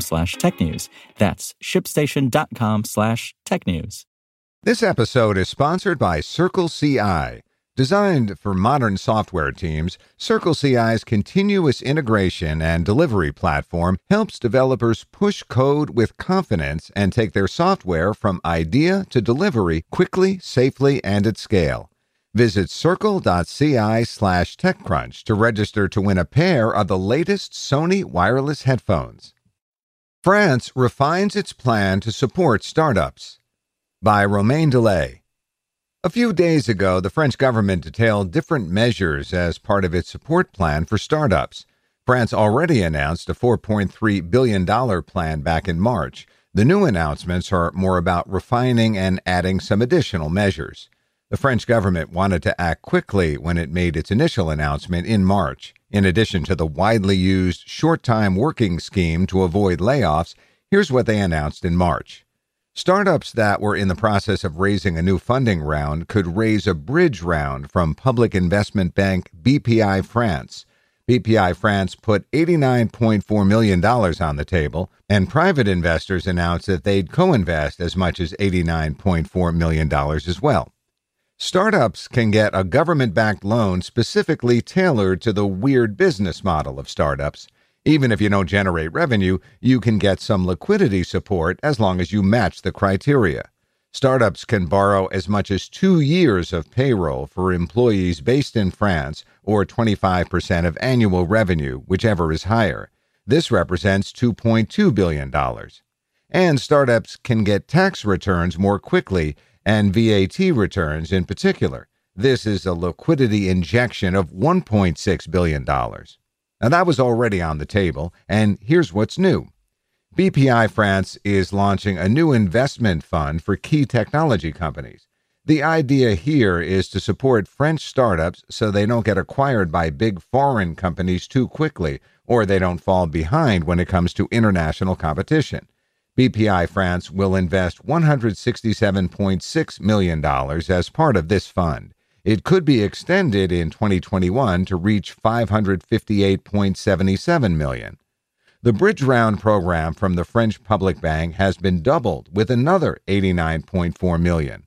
slash technews. That's shipstation.com slash technews. This episode is sponsored by Circle CI. Designed for modern software teams, Circle CI's continuous integration and delivery platform helps developers push code with confidence and take their software from idea to delivery quickly, safely, and at scale. Visit circle.ci slash TechCrunch to register to win a pair of the latest Sony wireless headphones. France refines its plan to support startups. By Romain Dillet. A few days ago, the French government detailed different measures as part of its support plan for startups. France already announced a $4.3 billion plan back in March. The new announcements are more about refining and adding some additional measures. The French government wanted to act quickly when it made its initial announcement in March. In addition to the widely used short time working scheme to avoid layoffs, here's what they announced in March. Startups that were in the process of raising a new funding round could raise a bridge round from public investment bank BPI France. BPI France put $89.4 million on the table, and private investors announced that they'd co invest as much as $89.4 million as well. Startups can get a government backed loan specifically tailored to the weird business model of startups. Even if you don't generate revenue, you can get some liquidity support as long as you match the criteria. Startups can borrow as much as two years of payroll for employees based in France or 25% of annual revenue, whichever is higher. This represents $2.2 billion. And startups can get tax returns more quickly and VAT returns in particular. This is a liquidity injection of $1.6 billion. Now, that was already on the table, and here's what's new. BPI France is launching a new investment fund for key technology companies. The idea here is to support French startups so they don't get acquired by big foreign companies too quickly or they don't fall behind when it comes to international competition. BPI France will invest $167.6 million as part of this fund. It could be extended in 2021 to reach 558.77 million. The Bridge Round program from the French Public Bank has been doubled with another 89.4 million.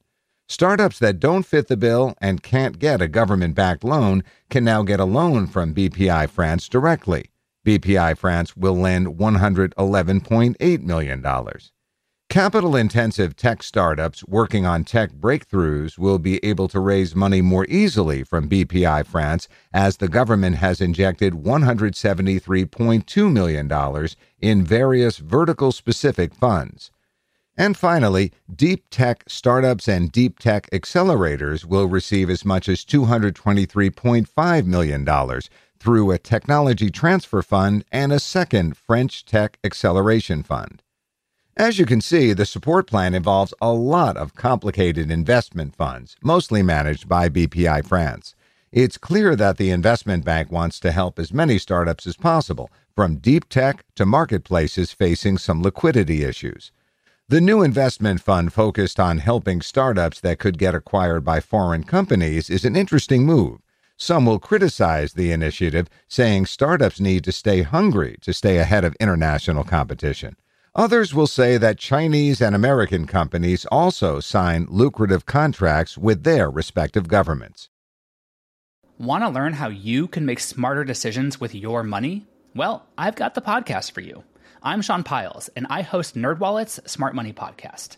Startups that don't fit the bill and can't get a government-backed loan can now get a loan from BPI France directly. BPI France will lend $111.8 million. Capital intensive tech startups working on tech breakthroughs will be able to raise money more easily from BPI France as the government has injected $173.2 million in various vertical specific funds. And finally, deep tech startups and deep tech accelerators will receive as much as $223.5 million through a technology transfer fund and a second French tech acceleration fund. As you can see, the support plan involves a lot of complicated investment funds, mostly managed by BPI France. It's clear that the investment bank wants to help as many startups as possible, from deep tech to marketplaces facing some liquidity issues. The new investment fund focused on helping startups that could get acquired by foreign companies is an interesting move. Some will criticize the initiative, saying startups need to stay hungry to stay ahead of international competition. Others will say that Chinese and American companies also sign lucrative contracts with their respective governments. Want to learn how you can make smarter decisions with your money? Well, I've got the podcast for you. I'm Sean Pyles, and I host NerdWallet's Smart Money Podcast.